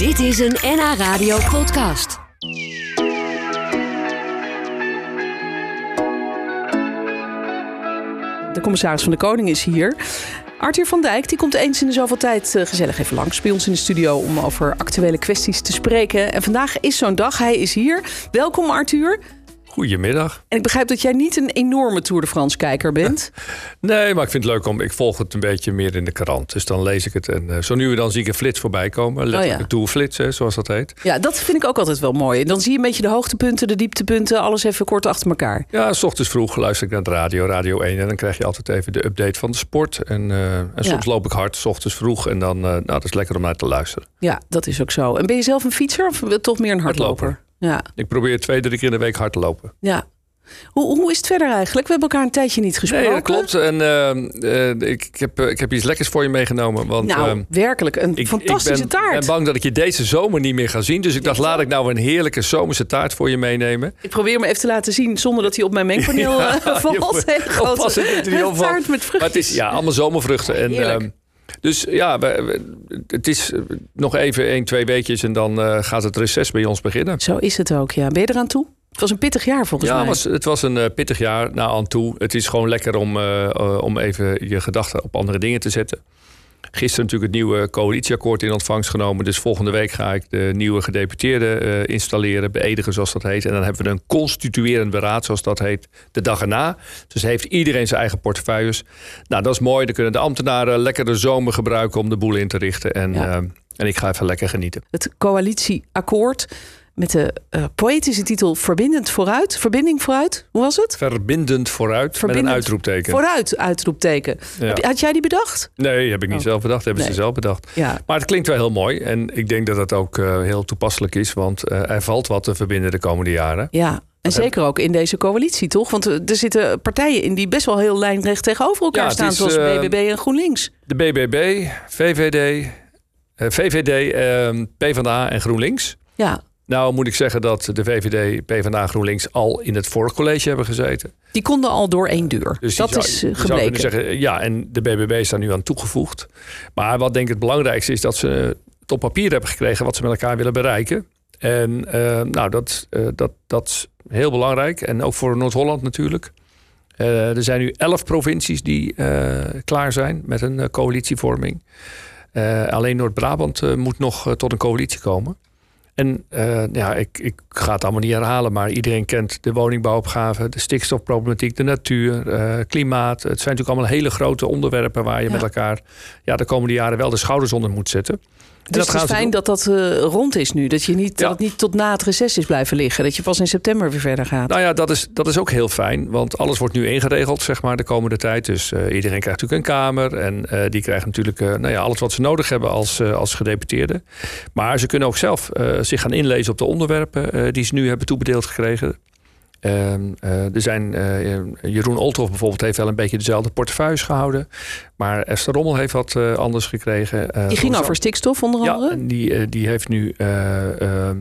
Dit is een NH Radio podcast. De commissaris van de Koning is hier. Arthur van Dijk die komt eens in de zoveel tijd eh, gezellig even langs bij ons in de studio om over actuele kwesties te spreken. En vandaag is zo'n dag. Hij is hier. Welkom Arthur. Goedemiddag. En ik begrijp dat jij niet een enorme Tour de France kijker bent. Nee, maar ik vind het leuk om. Ik volg het een beetje meer in de krant. Dus dan lees ik het. En uh, zo nu en dan zie ik een flits voorbij komen. Letterlijk Oh ja. een tourflits, hè, zoals dat heet. Ja, dat vind ik ook altijd wel mooi. En dan zie je een beetje de hoogtepunten, de dieptepunten, alles even kort achter elkaar. Ja, s ochtends vroeg luister ik naar de radio, Radio 1. En dan krijg je altijd even de update van de sport. En, eh, en soms loop ik hard, s ochtends vroeg. En dan, eh, nou, dat is lekker om naar te luisteren. Ja, dat is ook zo. En ben je zelf een fietser of toch meer een hardloper? Hardloper. Ja, Ik probeer twee, drie keer in de week hard te lopen. ja. Hoe, hoe is het verder eigenlijk? We hebben elkaar een tijdje niet gesproken. Nee, dat klopt. En eh, eh, ik, ik, heb, eh, ik heb iets lekkers voor je meegenomen. Want, Nou, ehm, werkelijk een Ik, fantastische ik ben, taart. ben bang dat ik je deze zomer niet meer ga zien. Dus ik dacht, laat ik nou een heerlijke zomerse taart voor je meenemen. Ik probeer hem even te laten zien zonder dat hij op mijn mengpaneel Ja, valt. grote opvalt. taart met. Maar het is ja, allemaal zomervruchten. En, dus ja, we- we- het is eh, nog even één, twee weekjes en dan eh, gaat het reces bij ons beginnen. Zo is het ook, ja. Ben je eraan toe? Het was een pittig jaar volgens Ja, mij. het was, het was een eh, pittig jaar na aan toe. Het is gewoon lekker om, om even je gedachten op andere dingen te zetten. Gisteren natuurlijk het nieuwe coalitieakkoord in ontvangst genomen. Dus volgende week ga ik de nieuwe gedeputeerden eh, installeren, beëdigen zoals dat heet. En dan hebben we een constituerend beraad, zoals dat heet, de dag erna. Dus heeft iedereen zijn eigen portefeuilles. Nou, dat is mooi. Dan kunnen de ambtenaren lekker de zomer gebruiken om de boel in te richten. En, Ja. eh, en ik ga even lekker genieten. Het coalitieakkoord met de eh, poëtische titel Verbindend vooruit. Verbinding vooruit. Hoe was het? Verbindend vooruit met een uitroepteken. Vooruit, uitroepteken. Ja. Had jij die bedacht? Nee, heb ik niet Oh. zelf bedacht. Hebben Nee. ze zelf bedacht. Ja. Maar het klinkt wel heel mooi. En ik denk dat het ook eh, heel toepasselijk is. Want eh, er valt wat te verbinden de komende jaren. Ja. En zeker ook in deze coalitie, toch? Want er zitten partijen in die best wel heel lijnrecht tegenover elkaar Ja, staan, is, zoals BBB en GroenLinks. De BBB, VVD, VVD, PvdA en GroenLinks. Ja, Nou moet ik zeggen dat de VVD, PvdA en GroenLinks al in het vorige college hebben gezeten. die konden al door één deur. Dus dat zou- is eh, gebleken. zeggen, ja, en de BBB is daar nu aan toegevoegd. Maar wat denk ik het belangrijkste is dat ze het op papier hebben gekregen wat ze met elkaar willen bereiken. En eh, nou, dat, eh, dat, dat is heel belangrijk. En ook voor Noord-Holland natuurlijk. Er zijn nu elf provincies die klaar zijn met een coalitievorming. Alleen Noord-Brabant moet nog tot een coalitie komen. En eh, ja, ik, ik ga het allemaal niet herhalen, maar iedereen kent de woningbouwopgave, de stikstofproblematiek, de natuur, eh, klimaat. Het zijn natuurlijk allemaal hele grote onderwerpen waar je Ja. met elkaar ja, de komende jaren wel de schouders onder moet zetten. Dus het is fijn dat dat eh, rond is nu. Dat, je niet, dat het niet tot na het reces is blijven liggen. Dat je pas in september weer verder gaat. Nou ja, dat is, dat is ook heel fijn, want alles wordt nu ingeregeld, zeg maar, de komende tijd. Dus eh, iedereen krijgt natuurlijk een kamer en eh, die krijgt natuurlijk nou ja, alles wat ze nodig hebben als, als gedeputeerde. Maar ze kunnen ook zelf zich gaan inlezen op de onderwerpen die ze nu hebben toebedeeld gekregen. Ehm, eh, er zijn, eh, Jeroen Olthoff bijvoorbeeld heeft wel een beetje dezelfde portefeuilles gehouden. Maar Esther Rommel heeft wat eh, anders gekregen. Eh, die ging over stikstof onder ja, andere. en die, eh, die heeft nu eh, ehm,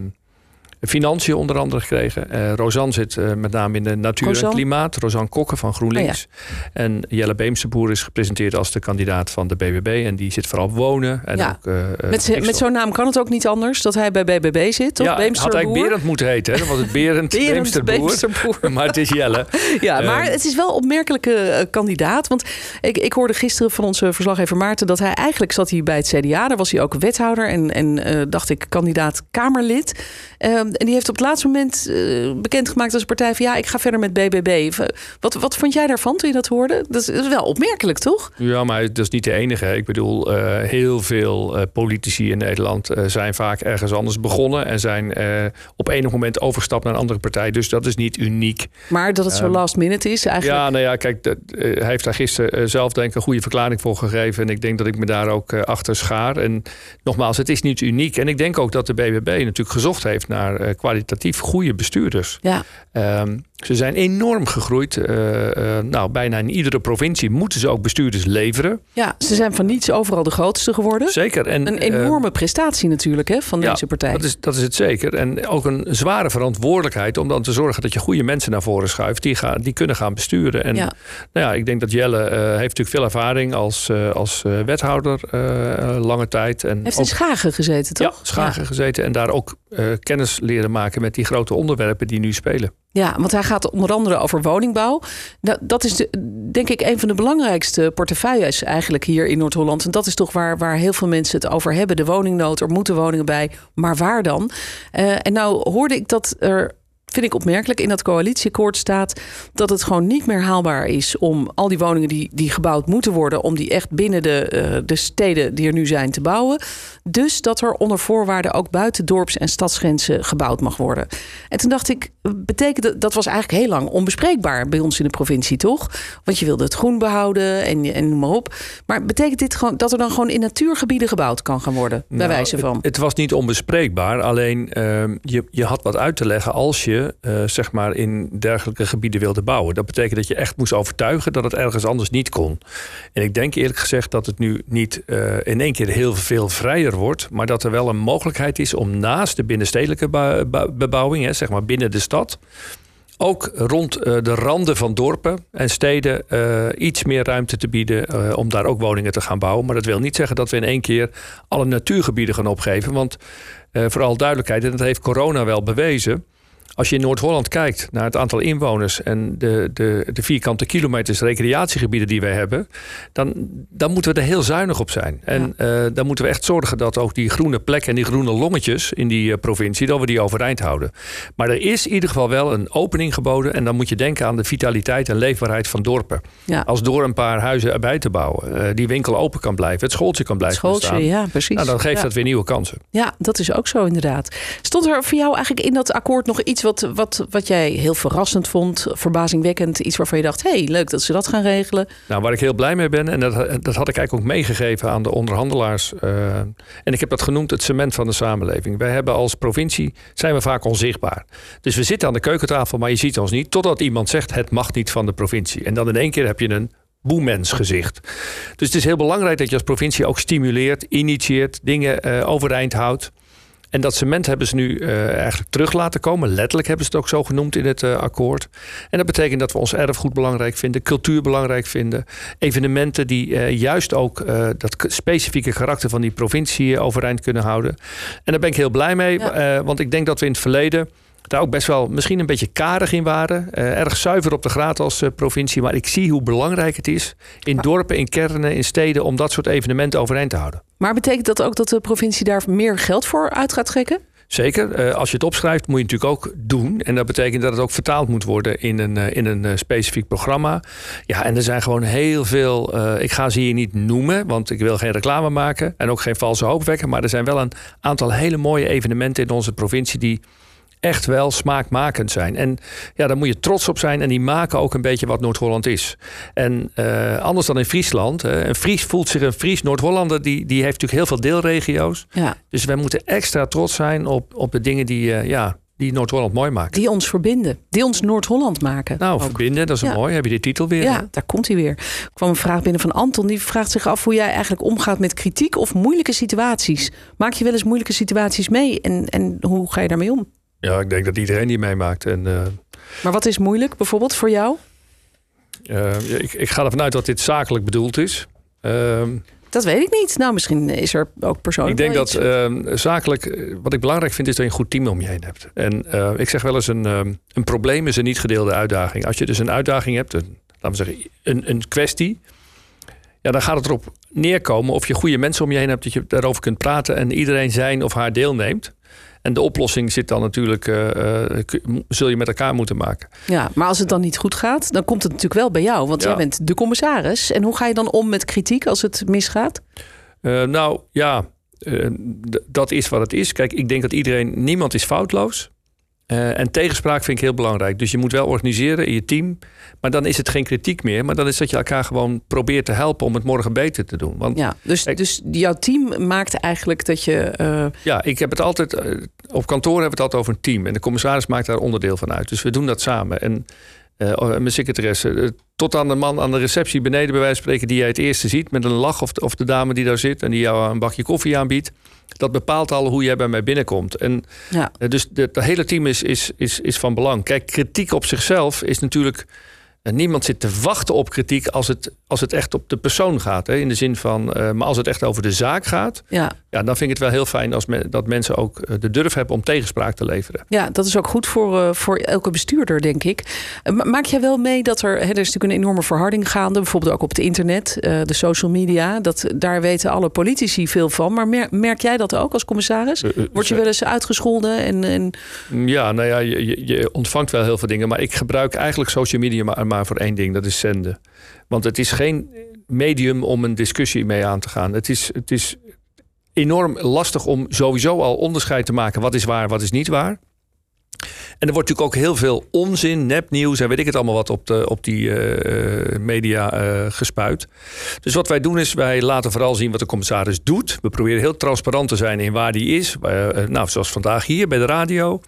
financiën onder andere gekregen. Eh Rosanne zit eh, met name in de natuur Rosanne? en klimaat. Rosanne Kokken van GroenLinks. En Jelle Beemsterboer is gepresenteerd als de kandidaat van de BBB. En die zit vooral op wonen. En Ja. ook, eh, met, met zo'n naam kan het ook niet anders dat hij bij BBB zit, toch? Ja, had eigenlijk Berend moeten heten. Hè? Dan was het Berend, Berend Beemsterboer. Beemsterboer. Maar het is Jelle. Ja, maar het is wel een opmerkelijke kandidaat. Want ik, ik hoorde gisteren van onze verslaggever Maarten... dat hij eigenlijk zat hij bij het CDA. Daar was hij ook wethouder en, en dacht ik kandidaat Kamerlid. Ehm, en die heeft op het laatste moment eh, bekendgemaakt als partij... van ja, ik ga verder met BBB. Wat, wat vond jij daarvan toen je dat hoorde? Dat is, dat is wel opmerkelijk, toch? Ja, maar dat is niet de enige. Ik bedoel, eh, heel veel eh, politici in Nederland zijn vaak ergens anders begonnen. En zijn op enig moment overgestapt naar een andere partij. Dus dat is niet uniek. Maar dat het zo Ehm, last minute is eigenlijk... Ja, nou ja, kijk, dat, hij heeft daar gisteren zelf denk ik een goede verklaring voor gegeven. En ik denk dat ik me daar ook achter schaar. En nogmaals, het is niet uniek. En ik denk ook dat de BBB natuurlijk gezocht heeft naar kwalitatief goede bestuurders. Ja. Ehm, Ze zijn enorm gegroeid. Uh, uh, nou, bijna in iedere provincie moeten ze ook bestuurders leveren. Ja, ze zijn van niets overal de grootste geworden. Zeker. En, een enorme uh, prestatie natuurlijk hè, van ja, deze partij. Dat is, dat is het zeker. En ook een zware verantwoordelijkheid om dan te zorgen dat je goede mensen naar voren schuift. Die, gaan, die kunnen gaan besturen. En ja. Nou ja, ik denk dat Jelle heeft natuurlijk veel ervaring als, als wethouder lange tijd. En heeft in Schagen gezeten, toch? Ja, Schagen gezeten. En daar ook kennis leren maken met die grote onderwerpen die nu spelen. Ja, want hij gaat onder andere over woningbouw. Nou, dat is de, denk ik een van de belangrijkste portefeuilles eigenlijk hier in Noord-Holland. En dat is toch waar, waar heel veel mensen het over hebben. De woningnood, er moeten woningen bij. Maar waar dan? Uh, en nou hoorde ik dat er vind ik opmerkelijk, in dat coalitieakkoord staat dat het gewoon niet meer haalbaar is om al die woningen die, die gebouwd moeten worden, om die echt binnen de, uh, de steden die er nu zijn te bouwen. Dus dat er onder voorwaarden ook buiten dorps- en stadsgrenzen gebouwd mag worden. En toen dacht ik, betekent dat, dat was eigenlijk heel lang onbespreekbaar bij ons in de provincie, toch? Want je wilde het groen behouden en, en noem maar op. Maar betekent dit gewoon dat er dan gewoon in natuurgebieden gebouwd kan gaan worden, bij nou, wijze van? Het, het, was niet onbespreekbaar, alleen uh, je, je had wat uit te leggen als je uh, zeg maar in dergelijke gebieden wilde bouwen. Dat betekent dat je echt moest overtuigen dat het ergens anders niet kon. En ik denk eerlijk gezegd dat het nu niet uh, in één keer heel veel vrijer wordt, maar dat er wel een mogelijkheid is om naast de binnenstedelijke bebouwing, hè, zeg maar binnen de stad, ook rond uh, de randen van dorpen en steden uh, iets meer ruimte te bieden uh, om daar ook woningen te gaan bouwen. Maar dat wil niet zeggen dat we in één keer alle natuurgebieden gaan opgeven. Want vooral duidelijkheid, en dat heeft corona wel bewezen. Als je in Noord-Holland kijkt naar het aantal inwoners en de, de, de vierkante kilometers recreatiegebieden die wij hebben, dan, dan moeten we er heel zuinig op zijn. En ja. uh, dan moeten we echt zorgen dat ook die groene plekken en die groene longetjes in die uh, provincie, dat we die overeind houden. Maar er is in ieder geval wel een opening geboden en dan moet je denken aan de vitaliteit en leefbaarheid van dorpen. Ja. Als door een paar huizen erbij te bouwen, uh, die winkel open kan blijven, het schooltje kan blijven schooltje, bestaan. Ja, precies. Nou, dan geeft ja. dat weer nieuwe kansen. Ja, dat is ook zo inderdaad. Stond er voor jou eigenlijk in dat akkoord nog iets wat, wat, wat jij heel verrassend vond, verbazingwekkend, iets waarvan je dacht, hey, leuk dat ze dat gaan regelen? Nou, waar ik heel blij mee ben, en dat, dat had ik eigenlijk ook meegegeven aan de onderhandelaars, uh, en ik heb dat genoemd het cement van de samenleving. Wij hebben als provincie, zijn we vaak onzichtbaar. Dus we zitten aan de keukentafel, maar je ziet ons niet, totdat iemand zegt, het mag niet van de provincie. En dan in één keer heb je een boemens gezicht. Dus het is heel belangrijk dat je als provincie ook stimuleert, initieert, dingen uh, overeind houdt. En dat cement hebben ze nu uh, eigenlijk terug laten komen. Letterlijk hebben ze het ook zo genoemd in het uh, akkoord. En dat betekent dat we ons erfgoed belangrijk vinden, cultuur belangrijk vinden. Evenementen die uh, juist ook dat specifieke karakter van die provincie overeind kunnen houden. En daar ben ik heel blij mee, ja. want ik denk dat we in het verleden daar ook best wel misschien een beetje karig in waren. Uh, erg zuiver op de graad als uh, provincie. Maar ik zie hoe belangrijk het is in dorpen, in kernen, in steden... om dat soort evenementen overeind te houden. Maar betekent dat ook dat de provincie daar meer geld voor uit gaat trekken? Zeker. Uh, als je het opschrijft moet je het natuurlijk ook doen. En dat betekent dat het ook vertaald moet worden in een, uh, in een uh, specifiek programma. Ja, en er zijn gewoon heel veel... ik ga ze hier niet noemen, want ik wil geen reclame maken... en ook geen valse hoop wekken. Maar er zijn wel een aantal hele mooie evenementen in onze provincie... die echt wel smaakmakend zijn. En ja, daar moet je trots op zijn. En die maken ook een beetje wat Noord-Holland is. En uh, anders dan in Friesland. Hè, een Fries voelt zich een Fries. Noord-Hollander die, die heeft natuurlijk heel veel deelregio's. Ja. Dus wij moeten extra trots zijn op, op de dingen die, uh, ja, die Noord-Holland mooi maken. Die ons verbinden. Die ons Noord-Holland maken. Nou, ook. verbinden, dat is ja. mooi. Heb je de titel weer? Ja, daar komt hij weer. Er kwam een vraag binnen van Anton. Die vraagt zich af hoe jij eigenlijk omgaat met kritiek of moeilijke situaties. Maak je wel eens moeilijke situaties mee? En, en hoe ga je daarmee om? Ja, ik denk dat iedereen die meemaakt. En, uh, maar wat is moeilijk bijvoorbeeld voor jou? Uh, ik, ik, ga ervan uit dat dit zakelijk bedoeld is. Uh, dat weet ik niet. Nou, misschien is er ook persoonlijk. Ik denk dat ehm, zakelijk, wat ik belangrijk vind, is dat je een goed team om je heen hebt. En ik zeg wel eens: een, een probleem is een niet gedeelde uitdaging. Als je dus een uitdaging hebt, een, laten we zeggen, een, een kwestie. Ja, dan gaat het erop neerkomen of je goede mensen om je heen hebt, dat je daarover kunt praten en iedereen zijn of haar deelneemt. En de oplossing zit dan natuurlijk, uh, uh, zul je met elkaar moeten maken. Ja, maar als het dan niet goed gaat, dan komt het natuurlijk wel bij jou. Want ja. jij bent de commissaris. En hoe ga je dan om met kritiek als het misgaat? Uh, nou ja, dat is wat het is. Kijk, ik denk dat iedereen, niemand is foutloos. Uh, en tegenspraak vind ik heel belangrijk. Dus je moet wel organiseren in je team. Maar dan is het geen kritiek meer. Maar dan is dat je elkaar gewoon probeert te helpen om het morgen beter te doen. Want, ja, dus, dus jouw team maakt eigenlijk dat je. Uh... Ja, ik heb het altijd. Uh, op kantoor hebben we het altijd over een team. En de commissaris maakt daar onderdeel van uit. Dus we doen dat samen. En mijn secretaresse. tot aan de man aan de receptie beneden, bij wijze van spreken, die jij het eerste ziet. Met een lach. Of, of de dame die daar zit en die jou een bakje koffie aanbiedt dat bepaalt al hoe jij bij mij binnenkomt. En ja. Eh, dus het hele team is, is, is, is van belang. Kijk, kritiek op zichzelf is natuurlijk niemand zit te wachten op kritiek als het, als het echt op de persoon gaat. Hè? In de zin van, uh, maar als het echt over de zaak gaat, ja. Ja, dan vind ik het wel heel fijn als men, dat mensen ook eh, de durf hebben om tegenspraak te leveren. Ja, dat is ook goed voor, uh, voor elke bestuurder, denk ik. maak jij wel mee dat er, hè, er is natuurlijk een enorme verharding gaande, bijvoorbeeld ook op het internet, de social media. Dat, daar weten alle politici veel van. Maar merk jij dat ook als commissaris? Word je wel eens uitgescholden? En, en... Ja, nou ja, je, je ontvangt wel heel veel dingen, maar ik gebruik eigenlijk social media maar maar voor één ding, dat is zenden. Want het is geen medium om een discussie mee aan te gaan. Het is, het is enorm lastig om sowieso al onderscheid te maken wat is waar, wat is niet waar. En er wordt natuurlijk ook heel veel onzin, nepnieuws en weet ik het allemaal wat op, de, op die uh, media uh, gespuit. Dus wat wij doen is, wij laten vooral zien wat de commissaris doet. We proberen heel transparant te zijn in waar die is. Uh, nou, zoals vandaag hier bij de radio.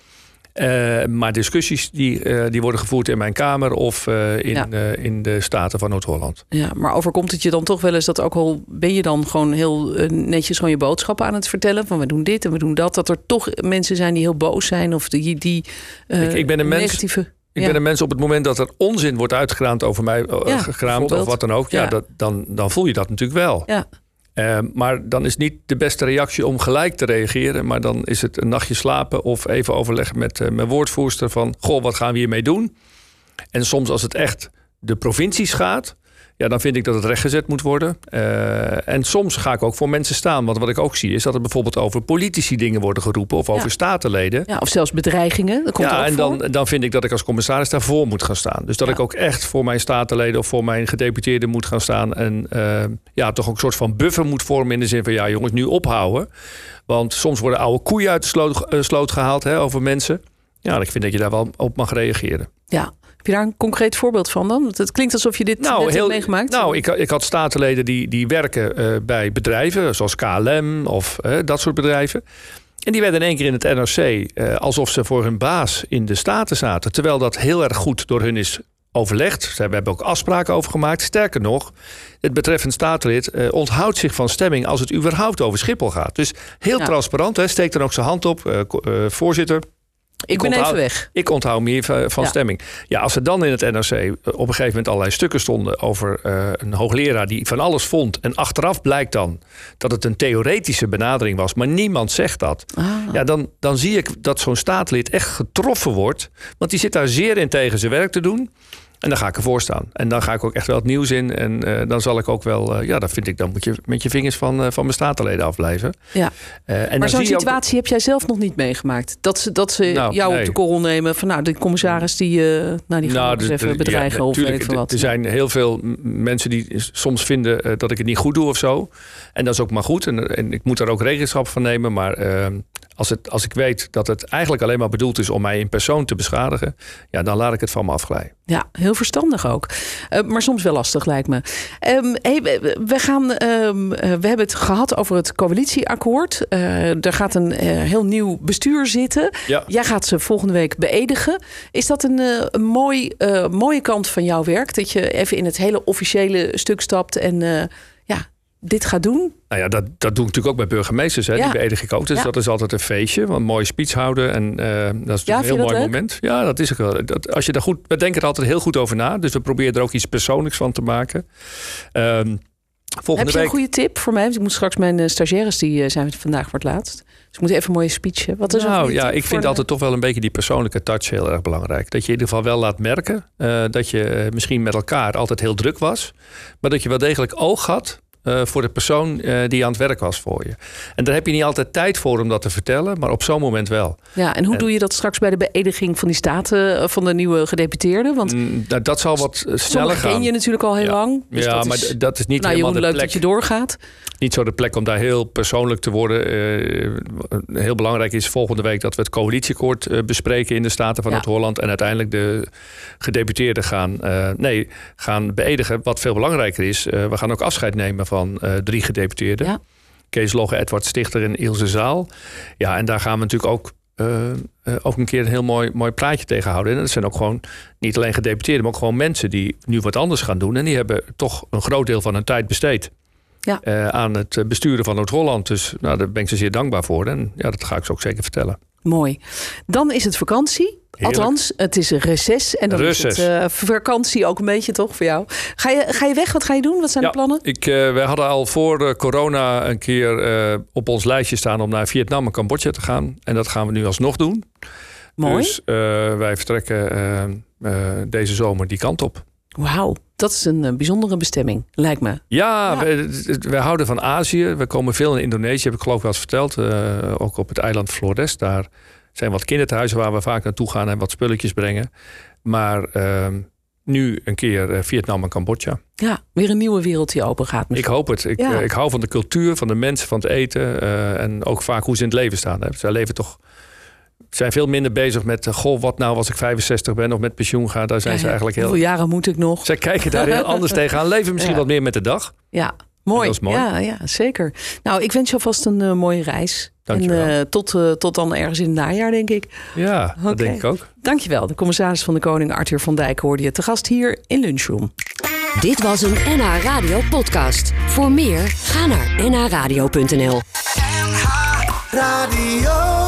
Uh, maar discussies die, uh, die worden gevoerd in mijn kamer of uh, in, ja. in de Staten van Noord-Holland. Ja, maar overkomt het je dan toch wel eens dat ook al ben je dan gewoon heel netjes gewoon je boodschappen aan het vertellen van we doen dit en we doen dat, dat er toch mensen zijn die heel boos zijn of die, die ik, ik ben een negatieve... Mens... Ik ben een mens op het moment dat er onzin wordt uitgekraamd over mij, ja, gekraamd of wat dan ook. Ja, Dat, dan, dan voel je dat natuurlijk wel. Ja. Uh, maar dan is niet de beste reactie om gelijk te reageren. Maar dan is het een nachtje slapen of even overleggen met uh, mijn woordvoerster van... goh, wat gaan we hiermee doen? En soms als het echt de provincies gaat ja, dan vind ik dat het rechtgezet moet worden. Uh, en soms ga ik ook voor mensen staan. Want wat ik ook zie is dat er bijvoorbeeld over politici dingen worden geroepen of over statenleden. Ja, of zelfs bedreigingen. Dat komt ja, en dan, dan vind ik dat ik als commissaris daarvoor moet gaan staan. Dus dat ik ook echt voor mijn statenleden of voor mijn gedeputeerden moet gaan staan. En uh, ja, toch ook een soort van buffer moet vormen in de zin van ja, jongens, nu ophouden. Want soms worden oude koeien uit de sloot, uh, sloot gehaald hè, over mensen. Ja, ik vind dat je daar wel op mag reageren. Ja, heb je daar een concreet voorbeeld van dan? Het klinkt alsof je dit nou, net heel, hebt meegemaakt. Nou, ik, ik had statenleden die, die werken uh, bij bedrijven, zoals KLM of uh, dat soort bedrijven. En die werden in één keer in het NRC uh, alsof ze voor hun baas in de Staten zaten. Terwijl dat heel erg goed door hun is overlegd. We hebben ook afspraken over gemaakt. Sterker nog, het betreffend statenlid uh, onthoudt zich van stemming als het überhaupt over Schiphol gaat. Dus heel ja. transparant. Hè, steekt dan ook zijn hand op. Uh, voorzitter, ik, ben onthoud, even weg. Ik onthoud meer van, stemming. Ja, als er dan in het NRC eh, op een gegeven moment allerlei stukken stonden over uh, een hoogleraar die van alles vond. En achteraf blijkt dan dat het een theoretische benadering was, maar niemand zegt dat. Ah. Ja, dan, dan zie ik dat zo'n staatlid echt getroffen wordt. Want die zit daar zeer in tegen zijn werk te doen. En dan ga ik ervoor staan. En dan ga ik ook echt wel het nieuws in. En uh, dan zal ik ook wel, uh, ja, dat vind ik, dan moet je met je vingers van, uh, van mijn statenleden afblijven. Ja. en maar zo'n situatie ook... heb jij zelf nog niet meegemaakt? Dat ze, dat ze nou, jou nee. op de korrel nemen van, nou, de commissaris die, nou, die gaan nou, eens even bedreigen ja, of weet ik wat. Er zijn heel veel mensen die soms vinden dat ik het niet goed doe of zo. En dat is ook maar goed. En, en ik moet daar ook rekenschap van nemen. Maar als, het, als ik weet dat het eigenlijk alleen maar bedoeld is om mij in persoon te beschadigen, ja, dan laat ik het van me afglijden. Ja, heel verstandig ook. Uh, maar soms wel lastig, lijkt me. Um, hey, we, gaan, um, we hebben het gehad over het coalitieakkoord. Uh, er gaat een heel nieuw bestuur zitten. Ja. Jij gaat ze volgende week beëdigen. Is dat een, een mooi, mooie kant van jouw werk? Dat je even in het hele officiële stuk stapt en dit gaat doen? Nou ja, dat, dat doe ik natuurlijk ook bij burgemeesters. Hè. Ja. Die beëdig ik ook. Dus ja. dat is altijd een feestje. Een mooie speech houden. En uh, dat is ja, een heel mooi moment. Ja, dat is ook wel. Dat, als je daar goed, we denken er altijd heel goed over na. Dus we proberen er ook iets persoonlijks van te maken. Um, Volgende Heb je een goede tip voor mij? ik moet straks mijn uh, stagiaires, die uh, zijn vandaag voor het laatst. Dus ik moet even een mooie speech. Wat is nou ja, ik vind de... altijd toch wel een beetje die persoonlijke touch heel erg belangrijk. Dat je in ieder geval wel laat merken dat je misschien met elkaar altijd heel druk was. Maar dat je wel degelijk oog had eh, voor de persoon eh, die aan het werk was voor je. En daar heb je niet altijd tijd voor om dat te vertellen, maar op zo'n moment wel. Ja, en hoe En- doe je dat straks bij de beëdiging van die staten eh, van de nieuwe gedeputeerden? Want Mm, dat, dat zal wat sneller gaan. ken je natuurlijk al heel Ja. lang. Dus ja, dat maar is, dat is niet nou, helemaal de leuk plek. dat je doorgaat. Niet zo de plek om daar heel persoonlijk te worden. Heel belangrijk is volgende week dat we het coalitieakkoord bespreken in de Staten van Ja. Noord-Holland. En uiteindelijk de gedeputeerden gaan, nee, gaan beëdigen. Wat veel belangrijker is, we gaan ook afscheid nemen van eh, drie gedeputeerden. Ja. Kees Logge, Edward Stichter en Ilse Zaal. Ja, en daar gaan we natuurlijk ook, eh, eh, ook een keer een heel mooi, mooi praatje tegen houden. En dat zijn ook gewoon niet alleen gedeputeerden, maar ook gewoon mensen die nu wat anders gaan doen. En die hebben toch een groot deel van hun tijd besteed Ja. eh, aan het besturen van Noord-Holland. Dus nou, daar ben ik ze zeer dankbaar voor. En ja, dat ga ik ze ook zeker vertellen. Mooi. Dan is het vakantie. Heerlijk. Althans, het is een reces. En dan is het eh, vakantie ook een beetje, toch, voor jou? Ga je, ga je weg? Wat ga je doen? Wat zijn Ja, de plannen? Ik, eh, wij hadden al voor corona een keer op ons lijstje staan om naar Vietnam en Cambodja te gaan. En dat gaan we nu alsnog doen. Mooi. Dus wij vertrekken deze zomer die kant op. Wauw, dat is een eh, bijzondere bestemming, lijkt me. Ja, Ja. We, we houden van Azië. We komen veel in Indonesië, heb ik geloof ik wel eens verteld. Eh, ook op het eiland Flores. Daar zijn wat kinderthuizen waar we vaak naartoe gaan en wat spulletjes brengen. Maar ehm, nu een keer eh, Vietnam en Cambodja. Ja, weer een nieuwe wereld die open gaat. Ik misschien. hoop het. Ik, Ja. ik hou van de cultuur, van de mensen, van het eten. en ook vaak hoe ze in het leven staan. Hè. Zij leven toch. Zijn veel minder bezig met. eh, Goh, wat nou als ik 65 ben of met pensioen ga? Daar zijn Ja, ze eigenlijk heel. Hoeveel jaren moet ik nog? Zij kijken daar heel anders tegenaan. Leven misschien Ja. wat meer met de dag. Ja, mooi. dat is mooi. Ja, ja, zeker. Nou, ik wens je alvast een eh, mooie reis. Dankjewel. En eh, tot, eh, tot dan ergens in het najaar, denk ik. Ja, dat denk ik ook. Dankjewel. De commissaris van de Koning, Arthur van Dijk, hoorde je te gast hier in Lunchroom. Dit was een NH Radio podcast. Voor meer, ga naar nhradio.nl. Radio.